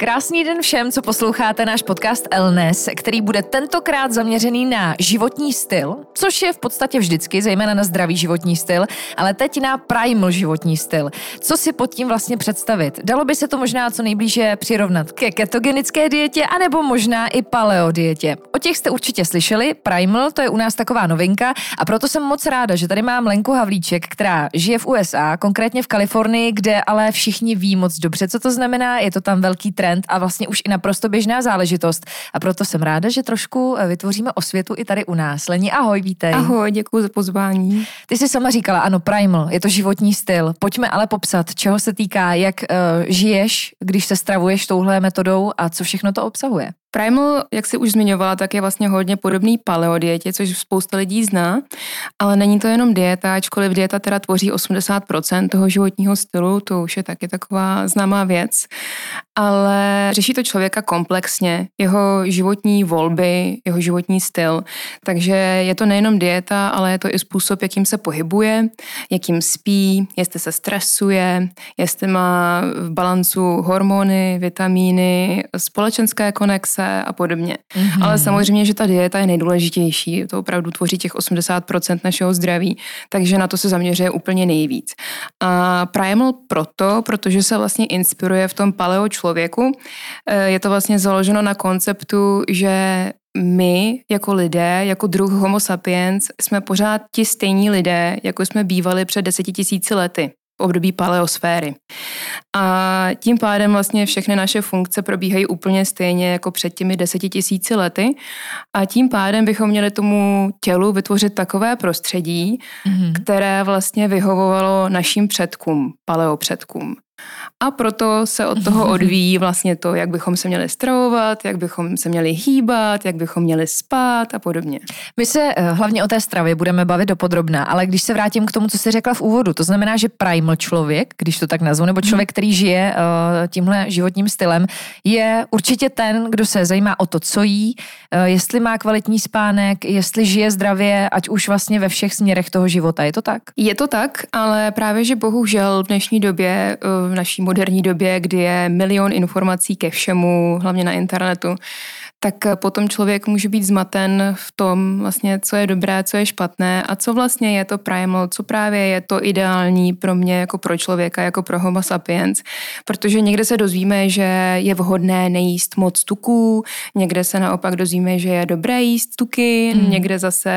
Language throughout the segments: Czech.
Krásný den všem, co posloucháte náš podcast Elnes, který bude tentokrát zaměřený na životní styl, což je v podstatě vždycky, zejména na zdravý životní styl, ale teď na primal životní styl. Co si pod tím vlastně představit? Dalo by se to možná co nejblíže přirovnat ke ketogenické dietě, anebo možná i paleo dietě. O těch jste určitě slyšeli, primal, to je u nás taková novinka a proto jsem moc ráda, že tady mám Lenku Havlíček, která žije v USA, konkrétně v Kalifornii, kde ale všichni ví moc dobře, co to znamená, je to tam velký trend trend a vlastně už i naprosto běžná záležitost. A proto jsem ráda, že trošku eh, vytvoříme osvětu i tady u nás. Leni, ahoj, vítej. Ahoj, děkuji za pozvání. Ty jsi sama říkala, ano, primal, je to životní styl. Pojďme ale popsat, čeho se týká, jak uh, žiješ, když se stravuješ touhle metodou a co všechno to obsahuje. Primal, jak si už zmiňovala, tak je vlastně hodně podobný paleodietě, což spousta lidí zná, ale není to jenom dieta, ačkoliv dieta teda tvoří 80% toho životního stylu, to už je taky taková známá věc, ale řeší to člověka komplexně, jeho životní volby, jeho životní styl, takže je to nejenom dieta, ale je to i způsob, jakým se pohybuje, jakým spí, jestli se stresuje, jestli má v balancu hormony, vitamíny, společenské konexe, se a podobně. Mm-hmm. Ale samozřejmě, že ta dieta je nejdůležitější, to opravdu tvoří těch 80% našeho zdraví, takže na to se zaměřuje úplně nejvíc. A Primal proto, protože se vlastně inspiruje v tom paleo člověku, eh, je to vlastně založeno na konceptu, že my jako lidé, jako druh homo sapiens, jsme pořád ti stejní lidé, jako jsme bývali před deseti tisíci lety období paleosféry. A tím pádem vlastně všechny naše funkce probíhají úplně stejně jako před těmi deseti tisíci lety a tím pádem bychom měli tomu tělu vytvořit takové prostředí, mm-hmm. které vlastně vyhovovalo našim předkům, paleopředkům. A proto se od toho odvíjí vlastně to, jak bychom se měli stravovat, jak bychom se měli hýbat, jak bychom měli spát a podobně. My se eh, hlavně o té stravě budeme bavit dopodrobná, ale když se vrátím k tomu, co jsi řekla v úvodu, to znamená, že primal člověk, když to tak nazvu, nebo člověk, který žije uh, tímhle životním stylem, je určitě ten, kdo se zajímá o to, co jí, uh, jestli má kvalitní spánek, jestli žije zdravě, ať už vlastně ve všech směrech toho života. Je to tak? Je to tak, ale právě, že bohužel v dnešní době v naší moderní době, kdy je milion informací ke všemu, hlavně na internetu, tak potom člověk může být zmaten v tom, vlastně, co je dobré, co je špatné a co vlastně je to primal, co právě je to ideální pro mě jako pro člověka, jako pro homo sapiens. Protože někde se dozvíme, že je vhodné nejíst moc tuků, někde se naopak dozvíme, že je dobré jíst tuky, mm. někde zase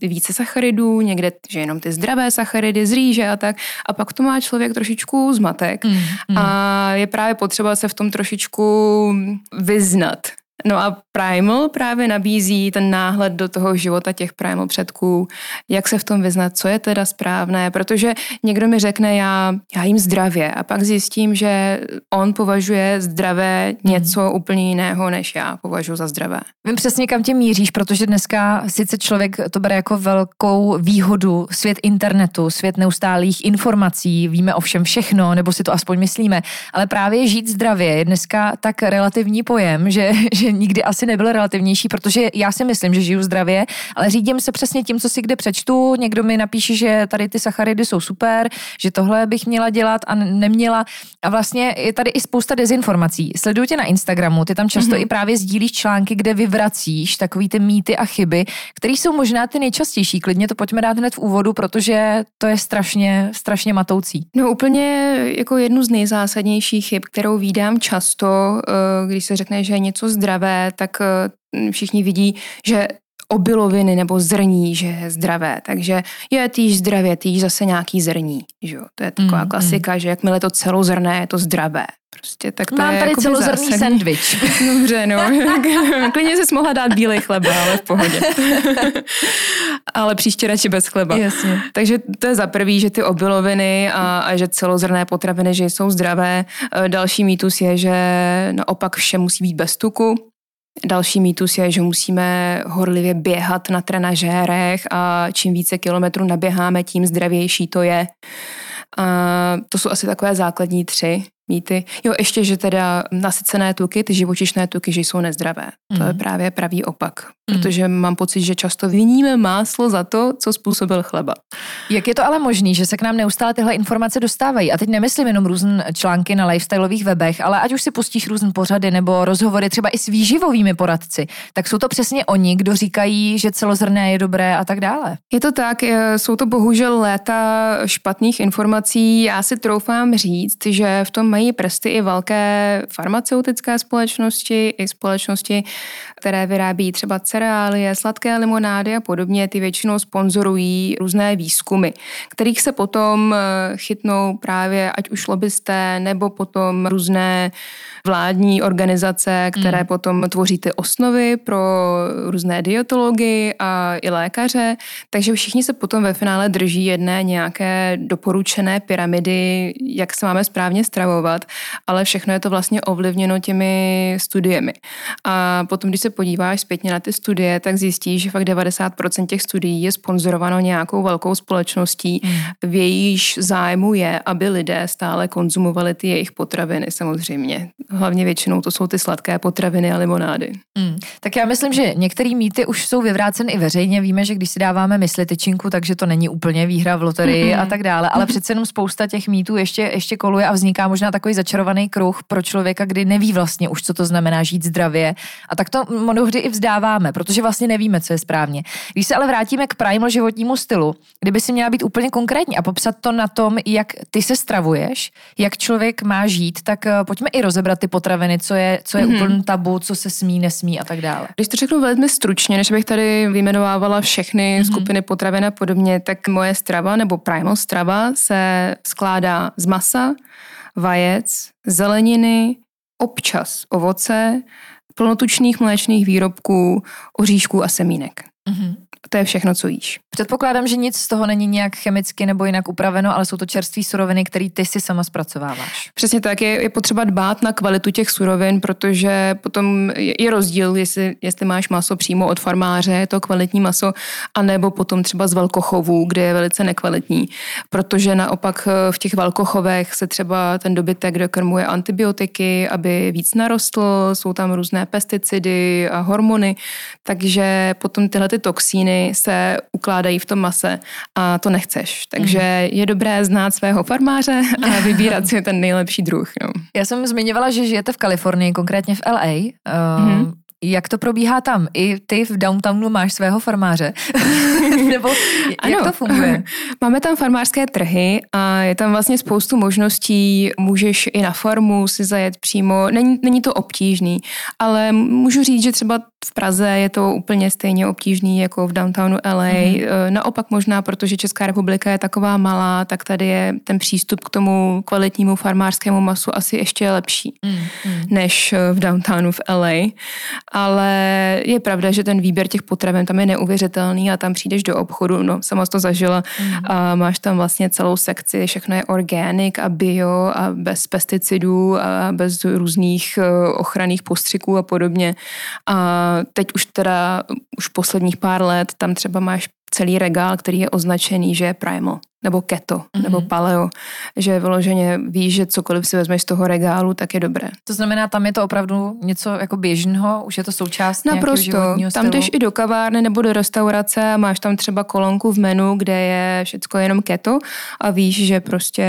více sacharidů, někde, že jenom ty zdravé sacharidy z rýže a tak. A pak to má člověk trošičku zmatek. Mm. Mm. A je právě potřeba se v tom trošičku vyznat. No a Primal právě nabízí ten náhled do toho života těch Primal předků, jak se v tom vyznat, co je teda správné, protože někdo mi řekne, já, já jim zdravě a pak zjistím, že on považuje zdravé mhm. něco mm. úplně jiného, než já považuji za zdravé. Vím přesně, kam tě míříš, protože dneska sice člověk to bere jako velkou výhodu, svět internetu, svět neustálých informací, víme o všem všechno, nebo si to aspoň myslíme, ale právě žít zdravě je dneska tak relativní pojem, že, že nikdy asi nebyl relativnější, protože já si myslím, že žiju zdravě, ale řídím se přesně tím, co si kde přečtu. Někdo mi napíše, že tady ty sacharidy jsou super, že tohle bych měla dělat a neměla. A vlastně je tady i spousta dezinformací. Sleduju tě na Instagramu, ty tam často mm-hmm. i právě sdílíš články, kde vyvracíš takový ty mýty a chyby, které jsou možná ty nejčastější. Klidně to pojďme dát hned v úvodu, protože to je strašně, strašně matoucí. No úplně jako jednu z nejzásadnějších chyb, kterou vídám často, eh, když se řekne, že je něco zdravé, zdravé, tak eh, všichni vidí, že obiloviny nebo zrní, že je zdravé. Takže je týž zdravě, týž zase nějaký zrní. Že jo? To je taková mm, klasika, mm. že jakmile to celozrné je to zdravé. Prostě, tak to Mám je tady celozrný sendvič. Dobře, no. Klidně jsi mohla dát bílej chleba, ale v pohodě. ale příště radši bez chleba. Jasně. Takže to je za prvý, že ty obiloviny a, a že celozrné potraviny, že jsou zdravé. E, další mýtus je, že naopak vše musí být bez tuku. Další mýtus je, že musíme horlivě běhat na trenažérech a čím více kilometrů naběháme, tím zdravější to je. A to jsou asi takové základní tři mýty. Jo, ještě, že teda nasycené tuky, ty živočišné tuky, že jsou nezdravé. Mm. To je mhm. právě pravý opak. Mm. Protože mám pocit, že často viníme máslo za to, co způsobil chleba. Jak je to ale možné, že se k nám neustále tyhle informace dostávají? A teď nemyslím jenom různé články na lifestyleových webech, ale ať už si pustíš různé pořady nebo rozhovory třeba i s výživovými poradci, tak jsou to přesně oni, kdo říkají, že celozrné je dobré a tak dále. Je to tak, jsou to bohužel léta špatných informací. Já si troufám říct, že v tom mají prsty i velké farmaceutické společnosti, i společnosti, které vyrábí třeba cereálie, sladké limonády a podobně. Ty většinou sponzorují různé výzkumy, kterých se potom eh, chytnou právě ať už lobbysté nebo potom různé vládní organizace, které mm. potom tvoří ty osnovy pro různé dietology a i lékaře. Takže všichni se potom ve finále drží jedné nějaké doporučené pyramidy, jak se máme správně stravovat, ale všechno je to vlastně ovlivněno těmi studiemi. A potom, když se podíváš zpětně na ty studie, tak zjistíš, že fakt 90% těch studií je sponzorováno nějakou velkou společností, mm. v jejíž zájmu je, aby lidé stále konzumovali ty jejich potraviny samozřejmě hlavně většinou to jsou ty sladké potraviny a limonády. Mm. Tak já myslím, že některé mýty už jsou vyvráceny i veřejně. Víme, že když si dáváme mysli tyčinku, takže to není úplně výhra v loterii mm-hmm. a tak dále, ale přece jenom spousta těch mýtů ještě, ještě koluje a vzniká možná takový začarovaný kruh pro člověka, kdy neví vlastně už, co to znamená žít zdravě. A tak to mnohdy i vzdáváme, protože vlastně nevíme, co je správně. Když se ale vrátíme k primal životnímu stylu, kdyby si měla být úplně konkrétní a popsat to na tom, jak ty se stravuješ, jak člověk má žít, tak eh, pojďme i rozebrat ty potraviny, co je, co je mm-hmm. úplný tabu, co se smí, nesmí a tak dále. Když to řeknu velmi stručně, než bych tady vyjmenovávala všechny mm-hmm. skupiny potravin a podobně, tak moje strava nebo primal strava se skládá z masa, vajec, zeleniny, občas ovoce, plnotučných mléčných výrobků, oříšků a semínek. Mm-hmm. To je všechno, co jíš. Předpokládám, že nic z toho není nějak chemicky nebo jinak upraveno, ale jsou to čerstvé suroviny, které ty si sama zpracováváš. Přesně tak, je, je potřeba dbát na kvalitu těch surovin, protože potom je, je rozdíl, jestli, jestli máš maso přímo od farmáře, je to kvalitní maso, anebo potom třeba z velkochovů, kde je velice nekvalitní, protože naopak eh, v těch velkochovech se třeba ten dobytek dokrmuje antibiotiky, aby víc narostl, jsou tam různé pesticidy a hormony, takže potom tyhle ty toxíny se ukládají v tom mase a to nechceš. Takže mm. je dobré znát svého farmáře a vybírat si ten nejlepší druh. No. Já jsem zmiňovala, že žijete v Kalifornii, konkrétně v LA. Uh, mm. Jak to probíhá tam? I ty v downtownu máš svého farmáře? Nebo jak ano. to funguje? Máme tam farmářské trhy a je tam vlastně spoustu možností. Můžeš i na farmu si zajet přímo. Není, není to obtížný, ale můžu říct, že třeba v Praze je to úplně stejně obtížný jako v downtownu LA. Mm-hmm. Naopak možná, protože Česká republika je taková malá, tak tady je ten přístup k tomu kvalitnímu farmářskému masu asi ještě lepší mm-hmm. než v downtownu v LA ale je pravda, že ten výběr těch potravin tam je neuvěřitelný a tam přijdeš do obchodu, no sama to zažila mm. a máš tam vlastně celou sekci, všechno je organic a bio a bez pesticidů a bez různých eh, ochranných postřiků a podobně. A teď už teda, už posledních pár let tam třeba máš celý regál, který je označený, že je primal nebo keto, mm-hmm. nebo paleo, že vyloženě víš, že cokoliv si vezmeš z toho regálu, tak je dobré. To znamená, tam je to opravdu něco jako běžného, už je to součást Naprosto. Tam jdeš i do kavárny nebo do restaurace a máš tam třeba kolonku v menu, kde je všecko jenom keto a víš, že prostě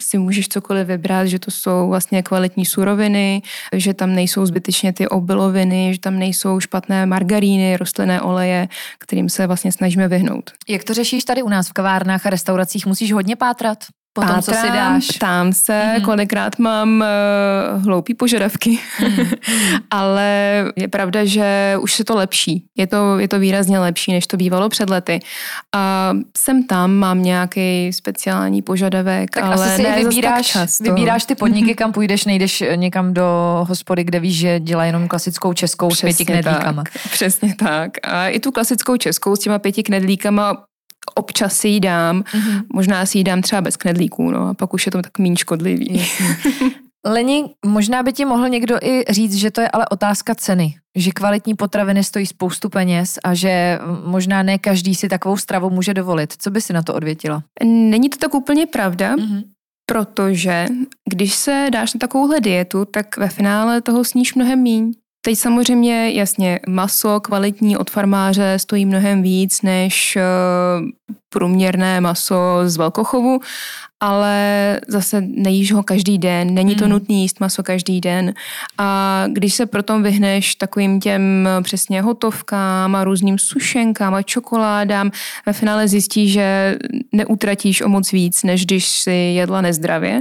si můžeš cokoliv vybrat, že to jsou vlastně kvalitní suroviny, že tam nejsou zbytečně ty obiloviny, že tam nejsou špatné margaríny, rostlinné oleje, kterým se vlastně snažíme vyhnout. Jak to řešíš tady u nás v kavárnách a restauracích? Musíš hodně pátrat? po tom, co si dáš. ptám se, mm-hmm. kolikrát mám uh, hloupý požadavky, mm-hmm. ale je pravda, že už se to lepší. Je to, je to výrazně lepší, než to bývalo před lety. A sem tam mám nějaký speciální požadavek, tak ale asi si ne vybíráš, tak často. vybíráš ty podniky, mm-hmm. kam půjdeš, nejdeš někam do hospody, kde víš, že dělá jenom klasickou českou Přesně s pěti knedlíkama. Tak, přesně tak. A i tu klasickou českou s těma pěti knedlíkama občas si ji dám, mm-hmm. možná si ji dám třeba bez knedlíků, no a pak už je to tak méně škodlivý. Leni, možná by ti mohl někdo i říct, že to je ale otázka ceny, že kvalitní potraviny stojí spoustu peněz a že možná ne každý si takovou stravu může dovolit. Co by si na to odvětila? Není to tak úplně pravda, mm-hmm. protože když se dáš na takovouhle dietu, tak ve finále toho sníš mnohem míň. Teď samozřejmě, jasně, maso kvalitní od farmáře stojí mnohem víc než eh, průměrné maso z velkochovu, ale zase nejíš ho každý den, není to mm. nutný jíst maso každý den a když se proto vyhneš takovým těm přesně hotovkám a různým sušenkám a čokoládám, ve finále zjistíš, že neutratíš o moc víc, než když si jedla nezdravě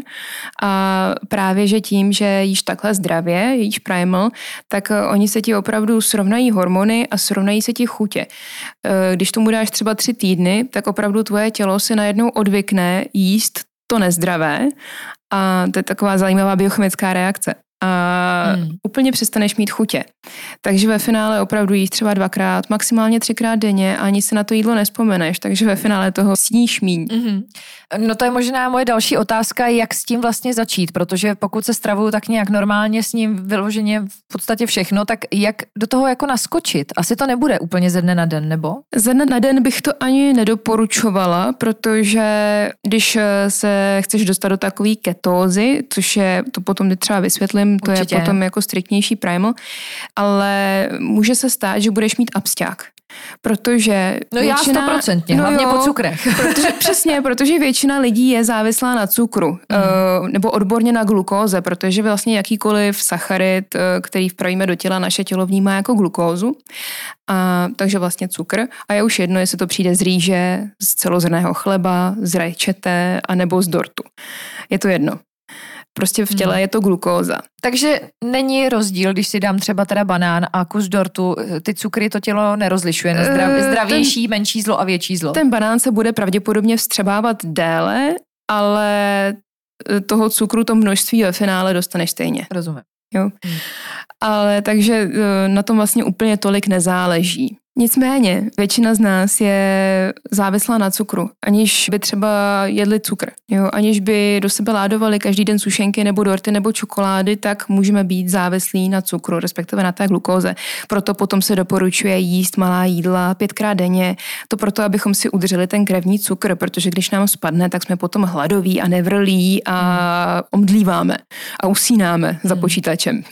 a právě, že tím, že jíš takhle zdravě, jíš primal, tak oni se ti opravdu srovnají hormony a srovnají se ti chutě. Eh, když tomu dáš třeba tři týdny, tak opravdu tvoje tělo se najednou odvykne jíst to nezdravé. A to je taková zajímavá biochemická reakce a hmm. úplně přestaneš mít chutě. Takže ve finále opravdu jíš třeba dvakrát, maximálně třikrát denně a ani se na to jídlo nespomeneš, takže ve finále toho sníš míň. Mm-hmm. No to je možná moje další otázka, jak s tím vlastně začít, protože pokud se stravuju tak nějak normálně s ním vyloženě v podstatě všechno, tak jak do toho jako naskočit? Asi to nebude úplně ze dne na den, nebo? Ze dne na den bych to ani nedoporučovala, protože když se chceš dostat do takové ketózy, což je, to potom třeba vysvětlím, to Určitě. je potom jako striktnější primal, ale může se stát, že budeš mít absťák. Protože No většina, já stoprocentně, no hlavně jo, po cukrech. Protože, přesně, protože většina lidí je závislá na cukru, mm. uh, nebo odborně na glukóze, protože vlastně jakýkoliv sacharid, uh, který vpravíme do těla, naše tělo vnímá jako glukózu, a, takže vlastně cukr. A je už jedno, jestli to přijde z rýže, z celozrného chleba, z rajčete, anebo z dortu. Je to jedno. Prostě v těle hmm. je to glukóza. Takže není rozdíl, když si dám třeba teda banán a kus dortu, ty cukry to tělo nerozlišuje na zdrav, eh, zdravější, ten, menší zlo a větší zlo. Ten banán se bude pravděpodobně vstřebávat déle, ale eh, toho cukru, to množství ve finále dostaneš stejně. Rozumím. Jo. Hmm. Ale takže eh, na tom vlastně úplně tolik nezáleží. Nicméně, většina z nás je závislá na cukru, aniž by třeba jedli cukr. Jo? Aniž by do sebe ládovali každý den sušenky nebo dorty nebo čokolády, tak můžeme být závislí na cukru, respektive na té glukóze. Proto potom se doporučuje jíst malá jídla pětkrát denně. To proto, abychom si udrželi ten krevní cukr, protože když nám spadne, tak jsme potom hladoví a nevrlí a omdlíváme a usínáme za hmm. počítačem.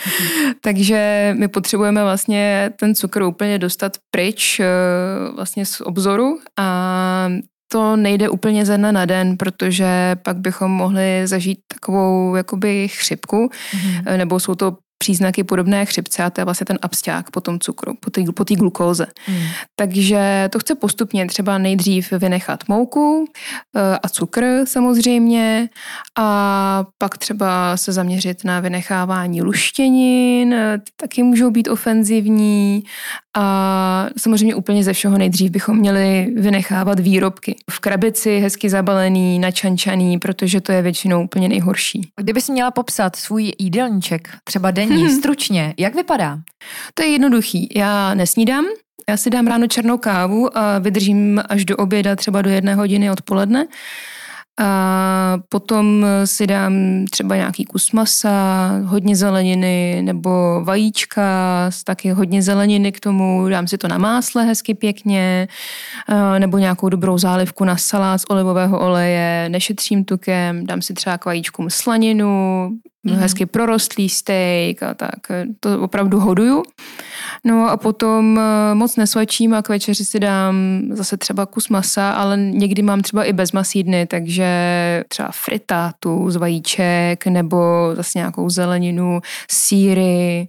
Takže my potřebujeme vlastně ten cukr úplně dostat dostat pryč eh, vlastně z obzoru a to nejde úplně ze dne na den, protože pak bychom mohli zažít takovou jakoby chřipku, mm-hmm. nebo jsou to příznaky podobné chřipce a to je vlastně ten absťák po tom cukru, po té po glukóze. Hmm. Takže to chce postupně třeba nejdřív vynechat mouku eh, a cukr samozřejmě a pak třeba se zaměřit na vynechávání luštěnin, ty taky můžou být ofenzivní a samozřejmě úplně ze všeho nejdřív bychom měli vynechávat výrobky. V krabici hezky zabalený, načančaný, protože to je většinou úplně nejhorší. Kdybys měla popsat svůj jídelníček, třeba denní, hmm. stručně, jak vypadá? To je jednoduchý. Já nesnídám, já si dám ráno černou kávu a vydržím až do oběda, třeba do jedné hodiny odpoledne. A potom si dám třeba nějaký kus masa, hodně zeleniny nebo vajíčka, taky hodně zeleniny k tomu, dám si to na másle hezky pěkně, nebo nějakou dobrou zálivku na salát z olivového oleje, nešetřím tukem, dám si třeba k vajíčkům slaninu, mm. hezky prorostlý steak a tak. To opravdu hoduju. No a potom eh, moc nesvačím a k večeři si dám zase třeba kus masa, ale někdy mám třeba i bez masí dny, takže třeba fritátu z vajíček nebo zase nějakou zeleninu, síry,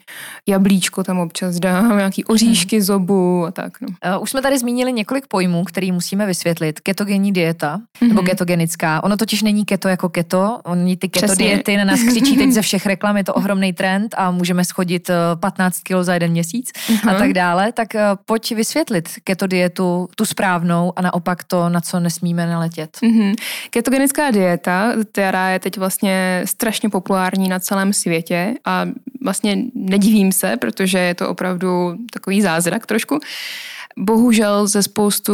jablíčko tam občas dám, nějaký oříšky z obu a tak. No. Eh, už jsme tady zmínili několik pojmů, který musíme vysvětlit. Ketogenní dieta mm-hmm. nebo ketogenická. Ono totiž není keto jako keto. Oni ty keto Přesně. diety na nás křičí teď ze všech reklam, je to ohromný trend a můžeme schodit 15 kg za jeden měsíc mm-hmm. a tak dále. Tak eh, pojď vysvětlit keto dietu, tu správnou a naopak to, na co nesmíme naletět. Mm-hmm. Ketogenická dieta, která je teď vlastně strašně populární na celém světě a vlastně nedivím se, protože je to opravdu takový zázrak trošku. Bohužel ze spoustu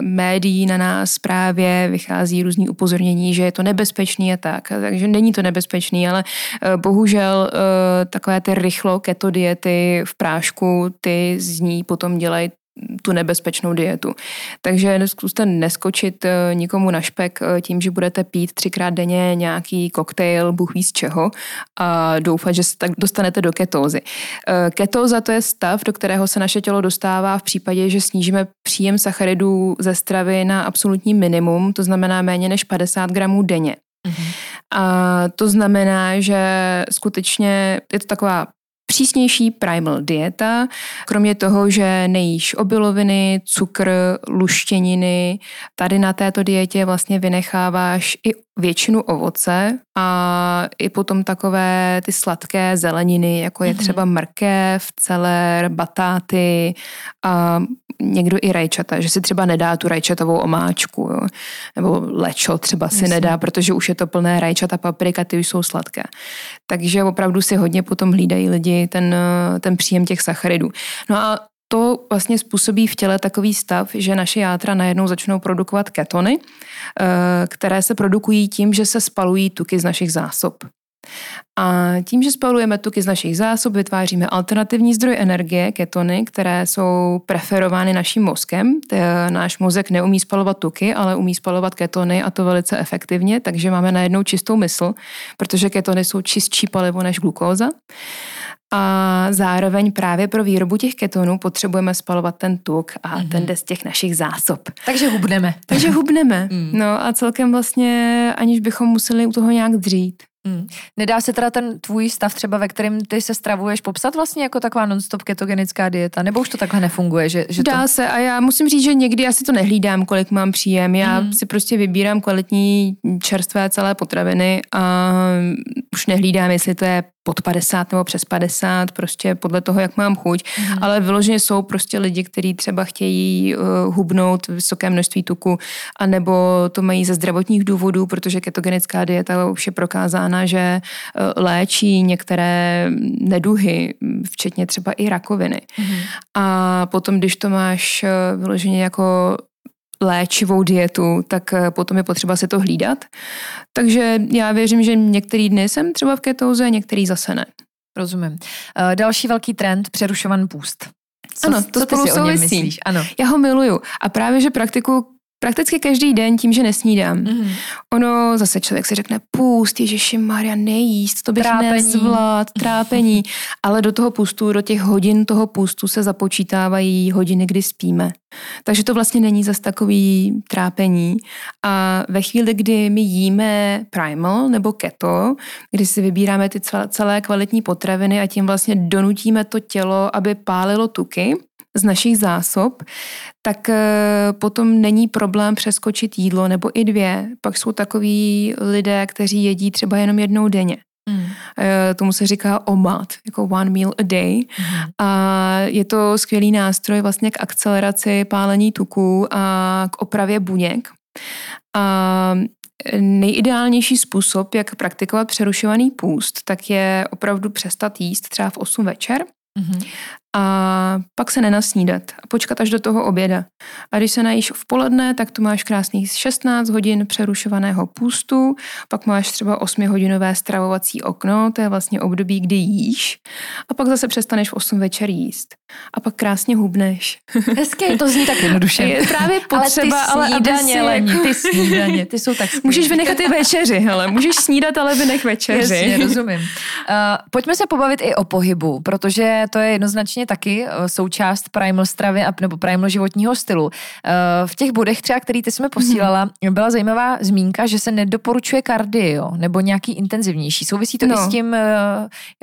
médií na nás právě vychází různý upozornění, že je to nebezpečný a tak. Takže není to nebezpečný, ale eh, bohužel eh, takové ty rychlo keto diety v prášku, ty z ní potom dělají tu nebezpečnou dietu. Takže zkuste neskočit eh, nikomu na špek eh, tím, že budete pít třikrát denně nějaký koktejl, bůh ví z čeho a doufat, že se tak dostanete do ketózy. Eh, ketóza to je stav, do kterého se naše tělo dostává v případě, že snížíme příjem sacharidů ze stravy na absolutní minimum, to znamená méně než 50 gramů denně. Mm-hmm. A to znamená, že skutečně je to taková přísnější primal dieta, kromě toho, že nejíš obiloviny, cukr, luštěniny, tady na této dietě vlastně vynecháváš i většinu ovoce a i potom takové ty sladké zeleniny, jako je mhm. třeba mrkev, celer, batáty a někdo i rajčata, že si třeba nedá tu rajčatovou omáčku, jo? nebo lečo třeba si Myslím. nedá, protože už je to plné rajčata, paprika, ty už jsou sladké. Takže opravdu si hodně potom hlídají lidi ten, ten příjem těch sacharidů. No a to vlastně způsobí v těle takový stav, že naše játra najednou začnou produkovat ketony, eh, které se produkují tím, že se spalují tuky z našich zásob. A tím, že spalujeme tuky z našich zásob, vytváříme alternativní zdroj energie, ketony, které jsou preferovány naším mozkem. Náš mozek neumí spalovat tuky, ale umí spalovat ketony a to velice efektivně, takže máme najednou čistou mysl, protože ketony jsou čistší palivo než glukóza. A zároveň právě pro výrobu těch ketonů potřebujeme spalovat ten tuk a mm-hmm. ten jde z těch našich zásob. Takže hubneme. Takže hubneme. Mm. No a celkem vlastně, aniž bychom museli u toho nějak dřít. Hmm. Nedá se teda ten tvůj stav třeba, ve kterém ty se stravuješ, popsat vlastně jako taková non-stop ketogenická dieta? Nebo už to takhle nefunguje? Že, že Dá to... se a já musím říct, že někdy asi to nehlídám, kolik mám příjem. Já hmm. si prostě vybírám kvalitní čerstvé celé potraviny a už nehlídám, jestli to je pod 50 nebo přes 50, prostě podle toho, jak mám chuť. Mm. Ale vyloženě jsou prostě lidi, kteří třeba chtějí uh, hubnout vysoké množství tuku, anebo to mají ze zdravotních důvodů, protože ketogenická dieta už je prokázána, že uh, léčí některé neduhy, včetně třeba i rakoviny. Mm. A potom, když to máš uh, vyloženě jako léčivou dietu, tak eh, potom je potřeba si to hlídat. Takže já věřím, že některý dny jsem třeba v ketóze, některý zase ne. Rozumím. Další velký trend, přerušovaný půst. Co, ano, to co spolu souvisí. Ano. Já ho miluju. A právě, že praktiku prakticky každý den tím, že nesnídám. Mm-hmm. Ono zase člověk si řekne půst, Ježiši Maria, nejíst, to bych trápení. nezvlád, trápení. Ale do toho půstu, do těch hodin toho půstu se započítávají hodiny, kdy spíme. Takže to vlastně není zas takový trápení. A ve chvíli, kdy my jíme primal nebo keto, kdy si vybíráme ty celé kvalitní potraviny a tím vlastně donutíme to tělo, aby pálilo tuky, z našich zásob, tak eh, potom není problém přeskočit jídlo nebo i dvě. Pak jsou takový lidé, kteří jedí třeba jenom jednou denně. Mm. Tomu se říká OMAD, jako one meal a day. Mm. A je to skvělý nástroj vlastně k akceleraci pálení tuků a k opravě buněk. A nejideálnější způsob, jak praktikovat přerušovaný půst, tak je opravdu přestat jíst třeba v 8 večer. Mm-hmm a pak se nenasnídat a počkat až do toho oběda. A když se najíš v poledne, tak tu máš krásných 16 hodin přerušovaného půstu, pak máš třeba 8-hodinové stravovací okno, to je vlastně období, kdy jíš, a pak zase přestaneš v 8 večer jíst. A pak krásně hubneš. Hezké, to zní tak jednoduše. Je právě potřeba, ale ty snídaně, ale si... ty snídaně, ty jsou tak skvělý. Můžeš vynechat i večeři, hele, můžeš snídat, ale vynech večeři. Jasně, rozumím. Uh, pojďme se pobavit i o pohybu, protože to je jednoznačně jednoznačně taky eh, součást primal stravy nebo primal životního stylu. Eh, v těch bodech třeba, který ty jsme posílala, mm-hmm. byla zajímavá zmínka, že se nedoporučuje kardio nebo nějaký intenzivnější. Souvisí to no. i s tím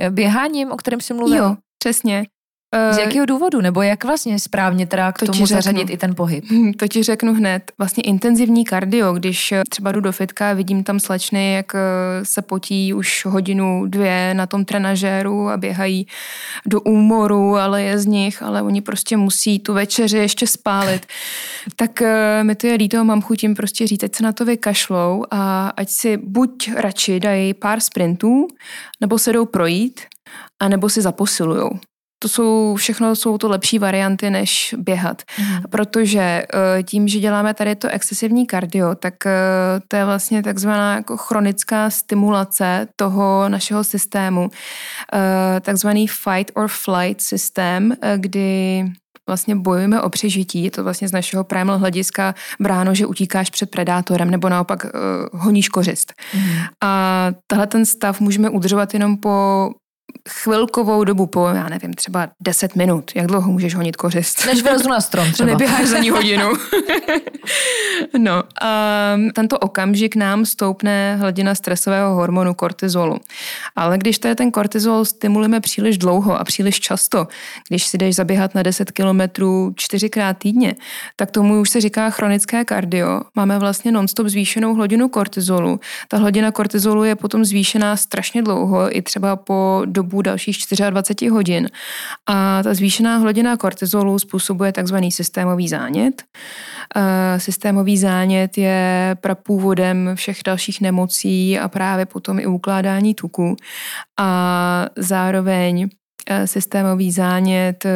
běháním, o kterém jsi mluvil? Jo, přesně. Z jakého důvodu? Nebo jak vlastně správně teda k to tomu zařadit i ten pohyb? To ti řeknu hned. Vlastně intenzivní kardio, když třeba jdu do fitka, vidím tam slečny, jak eh, se potí už hodinu, dvě na tom trenažéru a běhají do úmoru, ale je z nich, ale oni prostě musí tu večeři ještě spálit. tak eh, mi to je líto, mám chuť jim prostě říct, ať se na to vykašlou a ať si buď radši dají pár sprintů, nebo se jdou projít, a nebo si zaposilujou to jsou všechno jsou to lepší varianty, než běhat. Mm. Protože eh, tím, že děláme tady to excesivní kardio, tak eh, to je vlastně takzvaná jako chronická stimulace toho našeho systému. Eh, takzvaný fight or flight systém, kdy vlastně bojujeme o přežití. Je to vlastně z našeho primal hlediska bráno, že utíkáš před predátorem nebo naopak uh, honíš kořist. Mm. A tahle ten stav můžeme udržovat jenom po chvilkovou dobu, po, já nevím, třeba 10 minut. Jak dlouho můžeš honit kořist? Než vylezu na strom třeba. Neběháš za ní hodinu. no a tento okamžik nám stoupne hladina stresového hormonu kortizolu. Ale když tady ten kortizol stimulujeme příliš dlouho a příliš často, když si jdeš zaběhat na 10 kilometrů čtyřikrát týdně, tak tomu už se říká chronické kardio. Máme vlastně nonstop zvýšenou hladinu kortizolu. Ta hladina kortizolu je potom zvýšená strašně dlouho, i třeba po dobu dalších 24 hodin. A ta zvýšená hladina kortizolu způsobuje takzvaný systémový zánět. Systémový zánět je prapůvodem všech dalších nemocí a právě potom i ukládání tuku. A zároveň Eh, systémový zánět eh,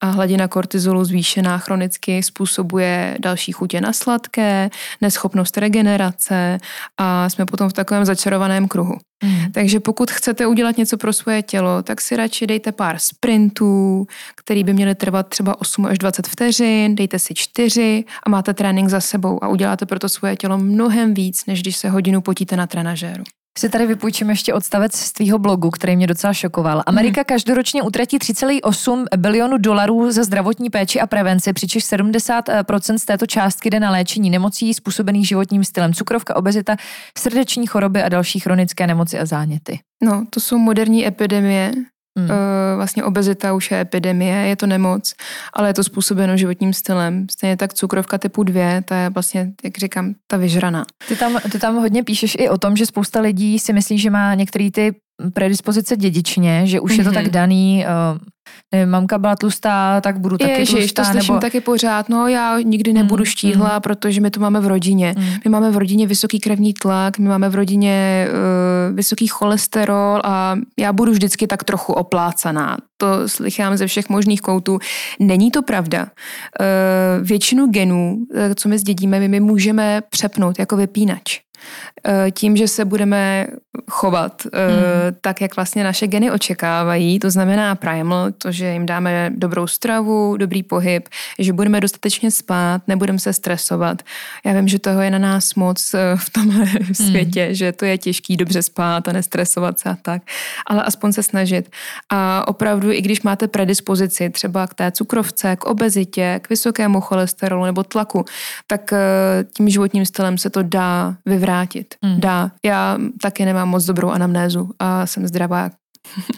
a hladina kortizolu zvýšená chronicky způsobuje další chutě na sladké, neschopnost regenerace a jsme potom v takovém začarovaném kruhu. Mm. Takže pokud chcete udělat něco pro svoje tělo, tak si radši dejte pár sprintů, který by měly trvat třeba 8 až 20 vteřin, dejte si 4 a máte trénink za sebou a uděláte pro to svoje tělo mnohem víc, než když se hodinu potíte na trenažéru. Si tady vypůjčím ještě odstavec z tvýho blogu, který mě docela šokoval. Amerika mm. každoročně utratí 3,8 bilionu dolarů za zdravotní péči a prevenci, přičemž 70% z této částky jde na léčení nemocí způsobených životním stylem, cukrovka, obezita, srdeční choroby a další chronické nemoci a záněty. No, to jsou moderní epidemie, Mm. Vlastně obezita už je epidemie, je to nemoc, ale je to způsobeno životním stylem. Stejně tak cukrovka typu 2, ta je vlastně, jak říkám, ta vyžraná. Ty tam, ty tam hodně píšeš i o tom, že spousta lidí si myslí, že má některé ty predispozice dědičně, že už mm-hmm. je to mhm. tak daný, uh, nevím, mamka byla tlustá, tak budu taky Ježiš, tlustá. to slyším nebo... taky pořád, no já nikdy nebudu mm, štíhla, mm. protože my to máme v rodině. Mm. My máme v rodině vysoký krevní tlak, my máme v rodině uh, vysoký cholesterol a já budu vždycky tak trochu oplácaná. To slychám ze všech možných koutů. Není to pravda. Uh, většinu genů, co my zdědíme, my, my můžeme přepnout jako vypínač. Eh, tím, že se budeme chovat mm. tak, jak vlastně naše geny očekávají, to znamená primal, to, že jim dáme dobrou stravu, dobrý pohyb, že budeme dostatečně spát, nebudeme se stresovat. Já vím, že toho je na nás moc eh, v tomhle mm. světě, že to je těžký dobře spát a nestresovat se a tak, ale aspoň se snažit. A opravdu, i když máte predispozici třeba k té cukrovce, k obezitě, k vysokému cholesterolu nebo tlaku, tak tím životním stylem se to dá vyvrátit mm. dá. Já taky nemám moc dobrou anamnézu a jsem zdravá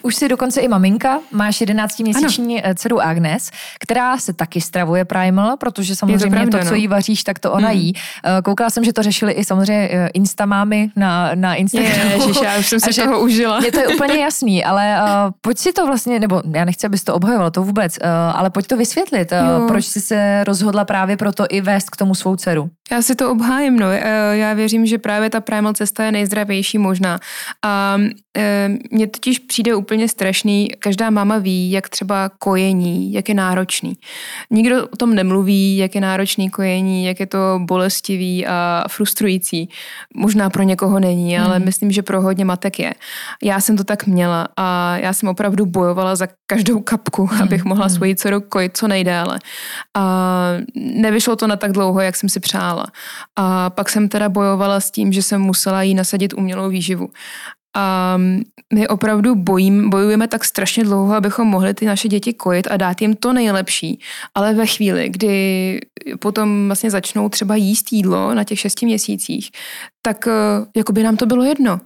už jsi dokonce i maminka, máš 11-měsíční ano. Eh, dceru Agnes, která se taky stravuje Primal, protože samozřejmě to, pravda, to, co no. jí vaříš, tak to ona mm. jí. Eh, koukala jsem, že to řešili i samozřejmě eh, Instamámy na, na Instagramu. Ježiš, já už jsem si toho užila. Je to je úplně jasný, ale uh, pojď si to vlastně, nebo já nechci, abys to obhajovala, to vůbec, uh, ale pojď to vysvětlit, uh, proč jsi se rozhodla právě proto i vést k tomu svou dceru. Já si to obhájím, no. Já věřím, že právě ta Primal cesta je nejzdravější možná. A mně totiž přijde úplně strašný. Každá máma ví, jak třeba kojení, jak je náročný. Nikdo o tom nemluví, jak je náročný kojení, jak je to bolestivý a frustrující. Možná pro někoho není, ale mm. myslím, že pro hodně matek je. Já jsem to tak měla a já jsem opravdu bojovala za každou kapku, mm. abych mohla mm. svoji dceru kojit co nejdéle. A nevyšlo to na tak dlouho, jak jsem si přála. A pak jsem teda bojovala s tím, že jsem musela jí nasadit umělou výživu. A my opravdu bojím, bojujeme tak strašně dlouho, abychom mohli ty naše děti kojit a dát jim to nejlepší. Ale ve chvíli, kdy potom vlastně začnou třeba jíst jídlo na těch šesti měsících, tak eh, jako by nám to bylo jedno.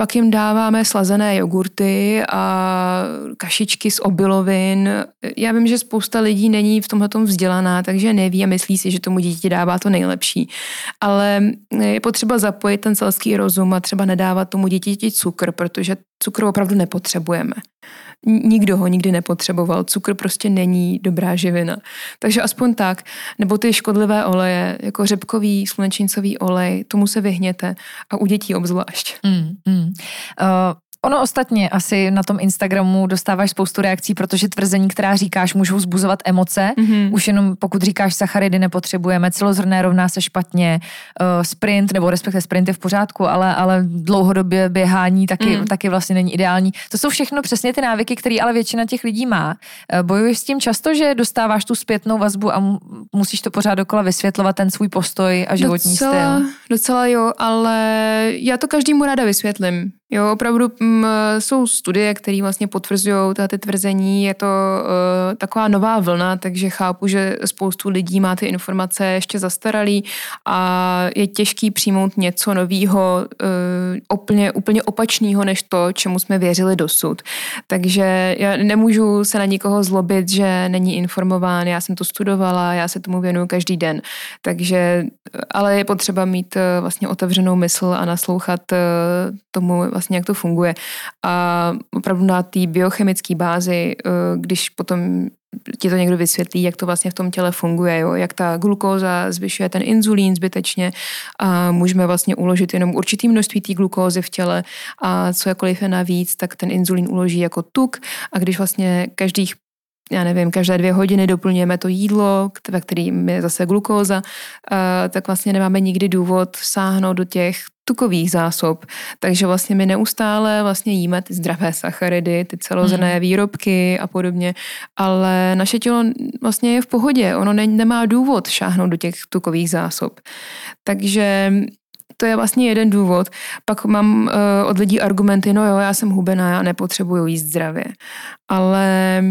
Pak jim dáváme slazené jogurty a kašičky z obilovin. Já vím, že spousta lidí není v tomhle vzdělaná, takže neví a myslí si, že tomu dítě dává to nejlepší. Ale je potřeba zapojit ten selský rozum a třeba nedávat tomu dítěti cukr, protože cukr opravdu nepotřebujeme. Nikdo ho nikdy nepotřeboval. Cukr prostě není dobrá živina. Takže aspoň tak. Nebo ty škodlivé oleje, jako řepkový, slunečnicový olej, tomu se vyhněte. A u dětí obzvlášť. Mm, mm. Uh, Ono ostatně asi na tom Instagramu dostáváš spoustu reakcí, protože tvrzení, která říkáš, můžou zbuzovat emoce. Mm-hmm. Už jenom pokud říkáš sacharidy nepotřebujeme, celozrné rovná se špatně, uh, sprint nebo respektive sprinty v pořádku, ale, ale dlouhodobě běhání taky, mm. taky vlastně není ideální. To jsou všechno přesně ty návyky, které ale většina těch lidí má. Uh, bojuješ s tím často, že dostáváš tu zpětnou vazbu a musíš to pořád dokola vysvětlovat, ten svůj postoj a životní docela, styl. Docela jo, ale já to každému ráda vysvětlím. Jo, opravdu m, mm, jsou studie, které vlastně potvrzují ty tvrzení. Je to uh, taková nová vlna, takže chápu, že spoustu lidí má ty informace ještě zastaralý a je těžký přijmout něco nového, uh, úplně, úplně opačného, než to, čemu jsme věřili dosud. Takže já nemůžu se na nikoho zlobit, že není informován. Já jsem to studovala, já se tomu věnuju každý den. Takže, ale je potřeba mít uh, vlastně otevřenou mysl a naslouchat uh, tomu vlastně, jak to funguje. A opravdu na té biochemické bázi, eh, když potom ti to někdo vysvětlí, jak to vlastně v tom těle funguje, jo? jak ta glukóza zvyšuje ten inzulín zbytečně a můžeme vlastně uložit jenom určitý množství té glukózy v těle a co jakoliv je navíc, tak ten inzulín uloží jako tuk a když vlastně každých já nevím, každé dvě hodiny doplňujeme to jídlo, ve kterým je zase glukóza, tak vlastně nemáme nikdy důvod sáhnout do těch tukových zásob. Takže vlastně my neustále vlastně jíme ty zdravé sacharidy, ty celozrné mm. výrobky a podobně, ale naše tělo vlastně je v pohodě, ono ne, nemá důvod šáhnout do těch tukových zásob. Takže to je vlastně jeden důvod. Pak mám uh, od lidí argumenty, no jo, já jsem hubená, já nepotřebuju jíst zdravě. Ale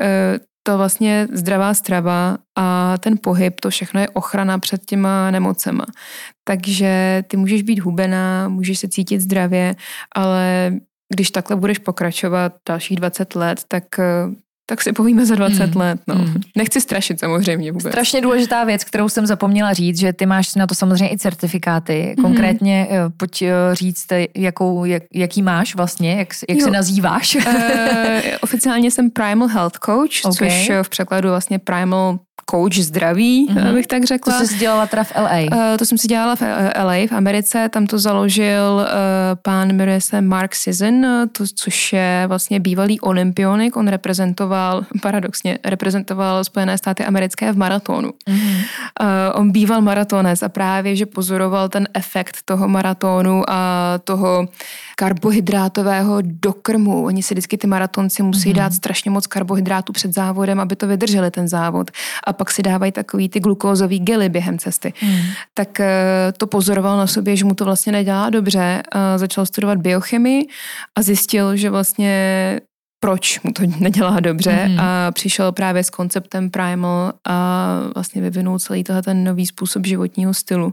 uh, to vlastně zdravá strava a ten pohyb, to všechno je ochrana před těma nemocema. Takže ty můžeš být hubená, můžeš se cítit zdravě, ale když takhle budeš pokračovat dalších 20 let, tak tak si povíme za 20 mm. let. No. Mm. Nechci strašit samozřejmě vůbec. Strašně důležitá věc, kterou jsem zapomněla říct, že ty máš na to samozřejmě i certifikáty. Mhm. Konkrétně mm. pojď eh, říct, jakou, jak, jaký máš vlastně, jak, jak se nazýváš? uh, oficiálně jsem Primal Health Coach, okay. což v překladu vlastně Primal coach zdraví, mm-hmm. abych tak řekla. To jsi dělala teda v LA? Uh, to jsem si dělala v LA, v Americe, tam to založil uh, pán, jmenuje se Mark Sisson, to, což je vlastně bývalý olympionik, on reprezentoval, paradoxně, reprezentoval Spojené státy americké v maratonu. Uh, on býval maratonec a právě, že pozoroval ten efekt toho maratonu a toho karbohydrátového dokrmu. Oni si vždycky ty maratonci musí mm-hmm. dát strašně moc karbohydrátů před závodem, aby to vydrželi ten závod. A pak si dávají takový ty glukózový gely během cesty. Mm. Tak eh, to pozoroval na sobě, že mu to vlastně nedělá dobře. Začal studovat biochemii a zjistil, že vlastně proč mu to nedělá dobře mm. a přišel právě s konceptem Primal a vlastně vyvinul celý tohle ten nový způsob životního stylu. Uh,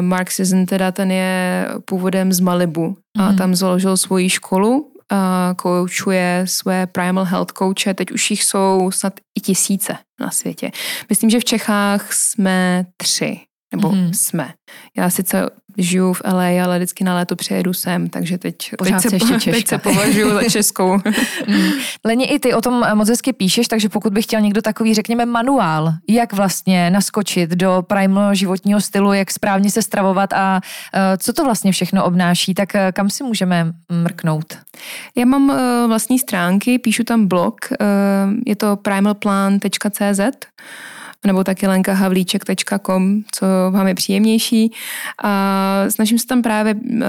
Mark Sisson teda ten je původem z Malibu a mm. tam založil svoji školu a koučuje své Primal Health kouče, teď už jich jsou snad i tisíce na světě. Myslím, že v Čechách jsme tři nebo mm-hmm. jsme. Já sice žiju v LA, ale vždycky na léto přijedu sem, takže teď, teď, se, ještě teď se považuji za českou. mm. Leni, i ty o tom moc hezky píšeš, takže pokud by chtěl někdo takový, řekněme, manuál, jak vlastně naskočit do primal životního stylu, jak správně se stravovat a uh, co to vlastně všechno obnáší, tak uh, kam si můžeme mrknout? Já mám uh, vlastní stránky, píšu tam blog, je to primalplan.cz nebo taky lenkahavlíček.com, co vám je příjemnější. A snažím se tam právě eh,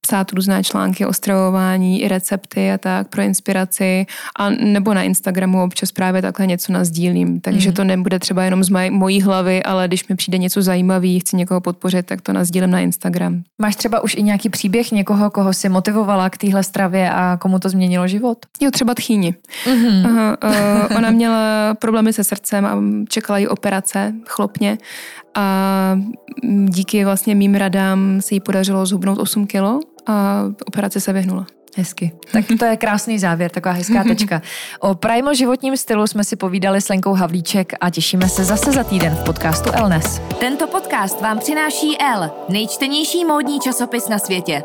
psát různé články o stravování, i recepty a tak pro inspiraci. A nebo na Instagramu občas právě takhle něco nazdílím. Takže mm. to nebude třeba jenom z maj, mojí hlavy, ale když mi přijde něco zajímavý, chci někoho podpořit, tak to nazdílím na Instagram. Máš třeba už i nějaký příběh někoho, koho si motivovala k téhle stravě a komu to změnilo život? Jo, třeba tchýni. Mm-hmm. Aha, uh, ona měla problémy se srdcem a čekala operace chlopně a díky vlastně mým radám se jí podařilo zhubnout 8 kilo a operace se vyhnula. Hezky. Tak to je krásný závěr, taková hezká tečka. O Primal životním stylu jsme si povídali s Lenkou Havlíček a těšíme se zase za týden v podcastu Elnes. Tento podcast vám přináší L, nejčtenější módní časopis na světě.